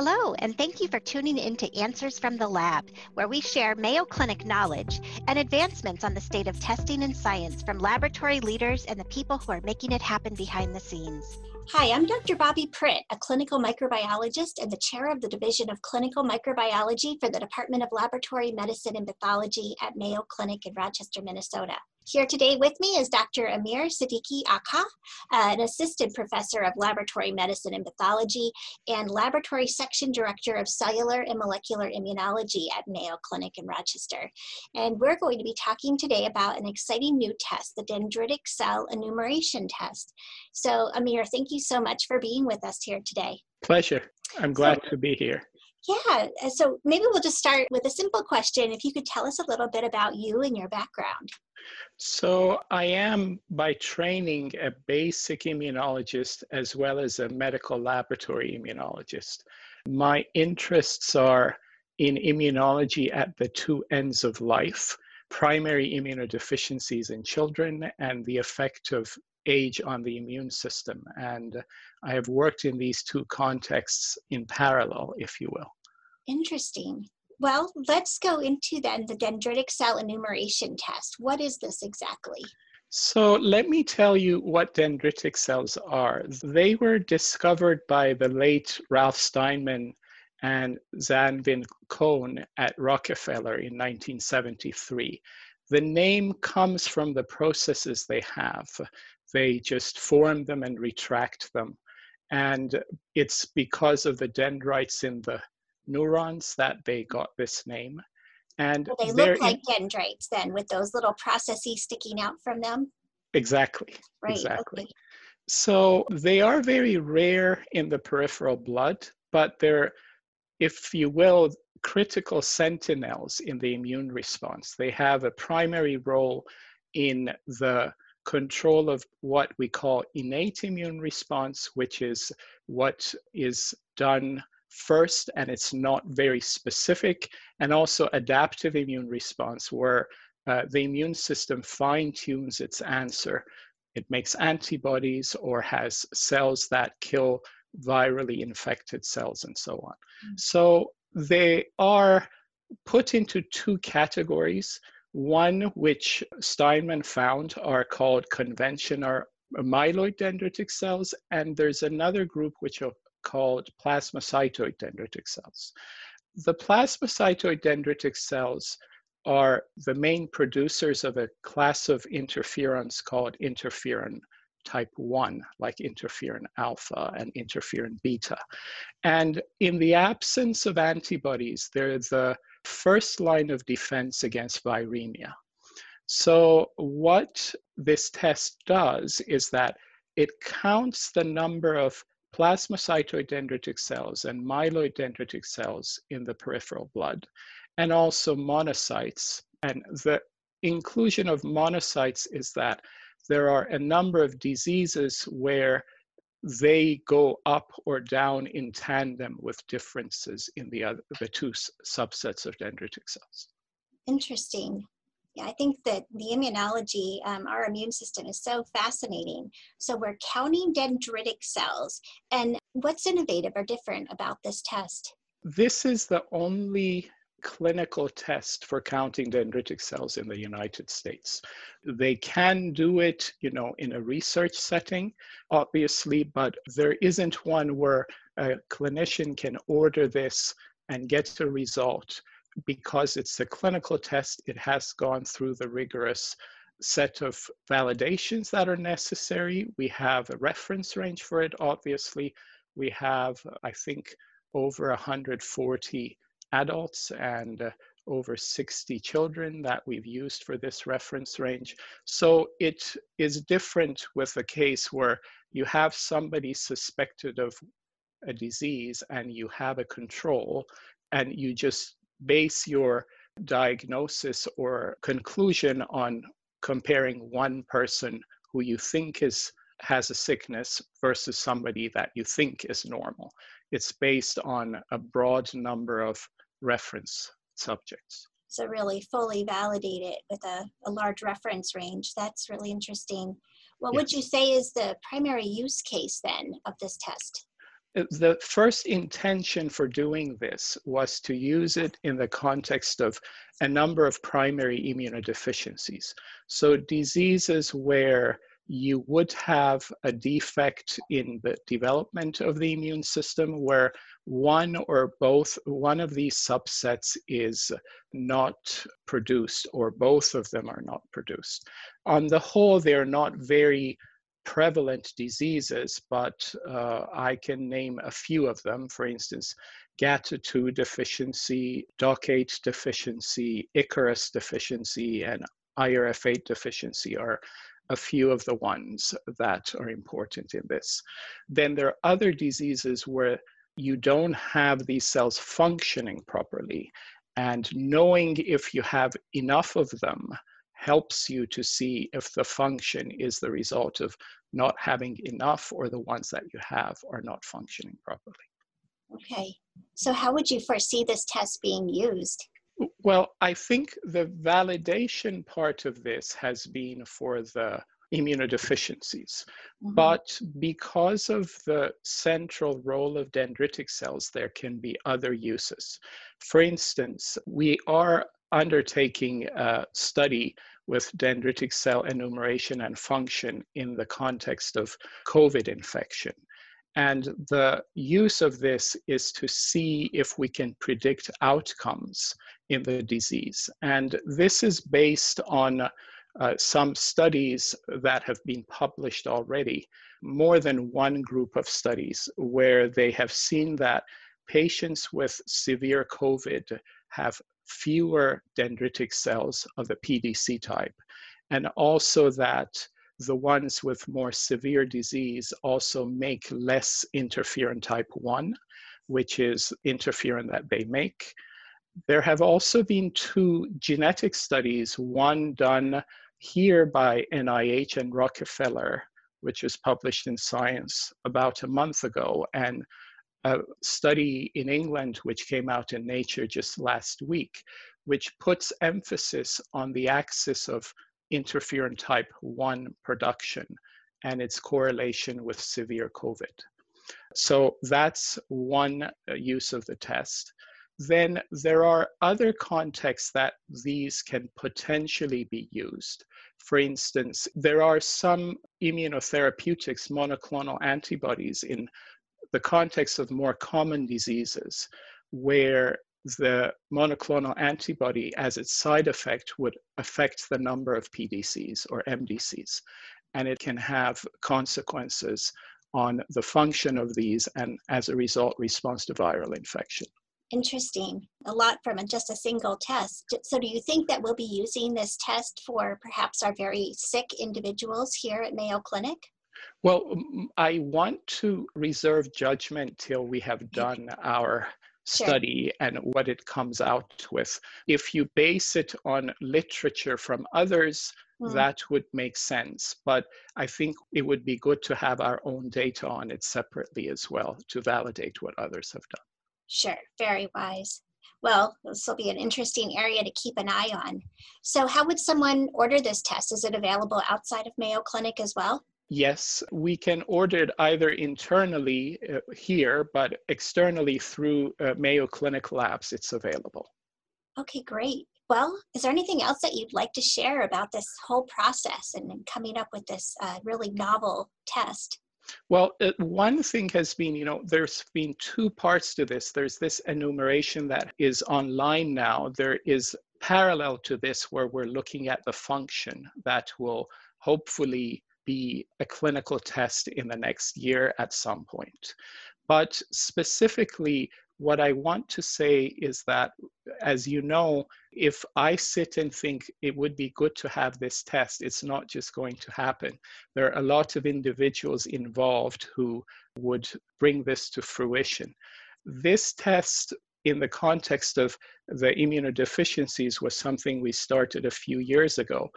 Hello, and thank you for tuning in to Answers from the Lab, where we share Mayo Clinic knowledge and advancements on the state of testing and science from laboratory leaders and the people who are making it happen behind the scenes. Hi, I'm Dr. Bobbi Pritt, a clinical microbiologist and the chair of the Division of Clinical Microbiology for the Department of Laboratory Medicine and Pathology at Mayo Clinic in Rochester, Minnesota. Here today with me is Dr. Amir Sadighi Akha, uh, an assistant professor of laboratory medicine and pathology and laboratory section director of cellular and molecular immunology at Mayo Clinic in Rochester. And we're going to be talking today about an exciting new test, the dendritic cell enumeration test. So, Amir, thank you so much for being with us here today. Pleasure. I'm glad so, to be here. Yeah, uh, so maybe we'll just start with a simple question. If you could tell us a little bit about you and your background. So, I am by training a basic immunologist as well as a medical laboratory immunologist. My interests are in immunology at the two ends of life primary immunodeficiencies in children and the effect of age on the immune system. And I have worked in these two contexts in parallel, if you will. Interesting. Well, let's go into then the dendritic cell enumeration test. What is this exactly? So let me tell you what dendritic cells are. They were discovered by the late Ralph Steinman and Zanvil Cohn at Rockefeller in 1973. The name comes from the processes they have. They just form them and retract them. And it's because of the dendrites in the neurons that they got this name. And well, they look like dendrites then with those little processes sticking out from them. Exactly. Right. Exactly. Okay. So they are very rare in the peripheral blood, but they're, if you will, critical sentinels in the immune response. They have a primary role in the control of what we call innate immune response, which is what is done first and it's not very specific, and also adaptive immune response, where uh, the immune system fine tunes its answer. It makes antibodies or has cells that kill virally infected cells and so on. Mm-hmm. So they are put into two categories. One, which Steinman found, are called conventional myeloid dendritic cells, and there's another group which are called plasmacytoid dendritic cells. The plasmacytoid dendritic cells are the main producers of a class of interferons called interferon type 1, like interferon alpha and interferon beta. And in the absence of antibodies, they're the first line of defense against viremia. So, what this test does is that it counts the number of plasmacytoid dendritic cells and myeloid dendritic cells in the peripheral blood, and also monocytes. And the inclusion of monocytes is that there are a number of diseases where they go up or down in tandem with differences in the other the two subsets of dendritic cells. Interesting. Yeah, I think that the immunology, um, our immune system is so fascinating. So we're counting dendritic cells. And what's innovative or different about this test? This is the only clinical test for counting dendritic cells in the United States. They can do it, you know, in a research setting, obviously, but there isn't one where a clinician can order this and get a result because it's a clinical test, it has gone through the rigorous set of validations that are necessary. We have a reference range for it, obviously. We have, I think, over 140 adults and uh, over 60 children that we've used for this reference range. So it is different with a case where you have somebody suspected of a disease and you have a control and you just base your diagnosis or conclusion on comparing one person who you think is has a sickness versus somebody that you think is normal. It's based on a broad number of reference subjects. So really fully validate it with a, a large reference range. That's really interesting. What yes. would you say is the primary use case then of this test? Uh, the first intention for doing this was to use it in the context of a number of primary immunodeficiencies. So diseases where you would have a defect in the development of the immune system where one or both, one of these subsets is not produced or both of them are not produced. On the whole, they're not very prevalent diseases, but uh, I can name a few of them. For instance, GATA2 deficiency, DOCK8 deficiency, Ikaros deficiency, and IRF8 deficiency are a few of the ones that are important in this. Then there are other diseases where you don't have these cells functioning properly. And knowing if you have enough of them helps you to see if the function is the result of not having enough or the ones that you have are not functioning properly. Okay. So, how would you foresee this test being used? Well, I think the validation part of this has been for the immunodeficiencies. Mm-hmm. But because of the central role of dendritic cells, there can be other uses. For instance, we are undertaking a study with dendritic cell enumeration and function in the context of COVID infection. And the use of this is to see if we can predict outcomes in the disease. And this is based on uh, some studies that have been published already, more than one group of studies, where they have seen that patients with severe COVID have fewer dendritic cells of the PDC type, and also that the ones with more severe disease also make less interferon type 1, which is interferon that they make. There have also been two genetic studies, one done here by NIH and Rockefeller, which was published in Science about a month ago, and a study in England, which came out in Nature just last week, which puts emphasis on the axis of interferon type 1 production and its correlation with severe COVID. So that's one uh, use of the test. Then there are other contexts that these can potentially be used. For instance, there are some immunotherapeutics, monoclonal antibodies in the context of more common diseases where the monoclonal antibody as its side effect would affect the number of PDCs or MDCs. And it can have consequences on the function of these and as a result response to viral infection. Interesting. A lot from just a single test. So, do you think that we'll be using this test for perhaps our very sick individuals here at Mayo Clinic? Well, I want to reserve judgment till we have done our study sure. and what it comes out with. If you base it on literature from others, mm. that would make sense. But I think it would be good to have our own data on it separately as well to validate what others have done. Sure, very wise. Well, this will be an interesting area to keep an eye on. So, how would someone order this test? Is it available outside of Mayo Clinic as well? Yes, we can order it either internally uh, here, but externally through uh, Mayo Clinic labs, it's available. Okay, great. Well, is there anything else that you'd like to share about this whole process and, and coming up with this uh, really novel test? Well, uh, one thing has been, you know, there's been two parts to this. There's this enumeration that is online now. There is parallel to this where we're looking at the function that will hopefully be a clinical test in the next year at some point. But specifically, what I want to say is that, as you know, if I sit and think it would be good to have this test, it's not just going to happen. There are a lot of individuals involved who would bring this to fruition. This test in the context of the immunodeficiencies was something we started a few years ago.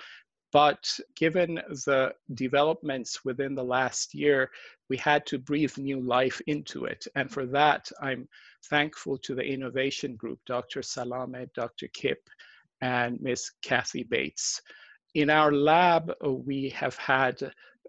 But given the developments within the last year, we had to breathe new life into it. And for that, I'm thankful to the innovation group, Dr. Salamed, Dr. Kip, and Ms. Kathy Bates. In our lab, uh, we have had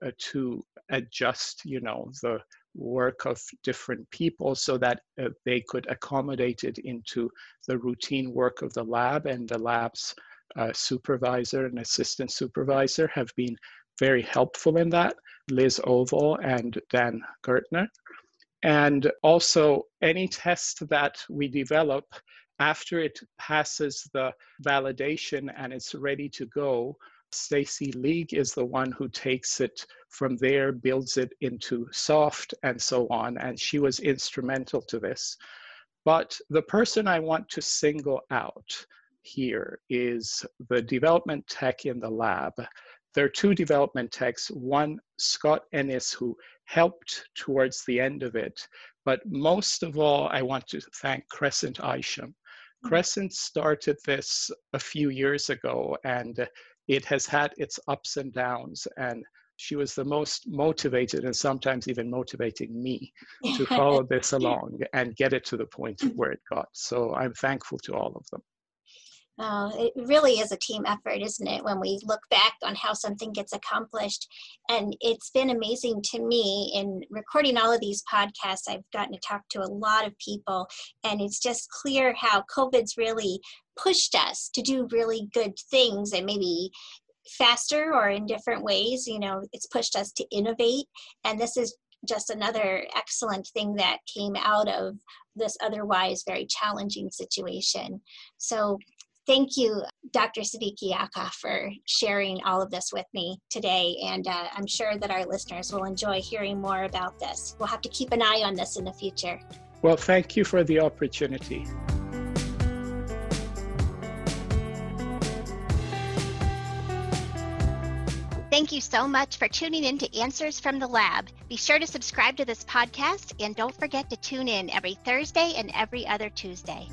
uh, to adjust, you know, the work of different people so that uh, they could accommodate it into the routine work of the lab and the lab's uh, supervisor and assistant supervisor have been very helpful in that, Liz Oval and Dan Gertner. And also any test that we develop after it passes the validation and it's ready to go, Stacy League is the one who takes it from there, builds it into soft and so on. And she was instrumental to this. But the person I want to single out here is the development tech in the lab. There are two development techs, one Scott Ennis, who helped towards the end of it. But most of all, I want to thank Crescent Isham. Hmm. Crescent started this a few years ago and it has had its ups and downs. And she was the most motivated and sometimes even motivating me to follow this along and get it to the point where it got. So I'm thankful to all of them. Uh, it really is a team effort, isn't it, when we look back on how something gets accomplished? And it's been amazing to me in recording all of these podcasts. I've gotten to talk to a lot of people, and it's just clear how COVID's really pushed us to do really good things and maybe faster or in different ways. You know, it's pushed us to innovate. And this is just another excellent thing that came out of this otherwise very challenging situation. So thank you, Dr. Sadighi Akha, for sharing all of this with me today. And uh, I'm sure that our listeners will enjoy hearing more about this. We'll have to keep an eye on this in the future. Well, thank you for the opportunity. Thank you so much for tuning in to Answers from the Lab. Be sure to subscribe to this podcast and don't forget to tune in every Thursday and every other Tuesday.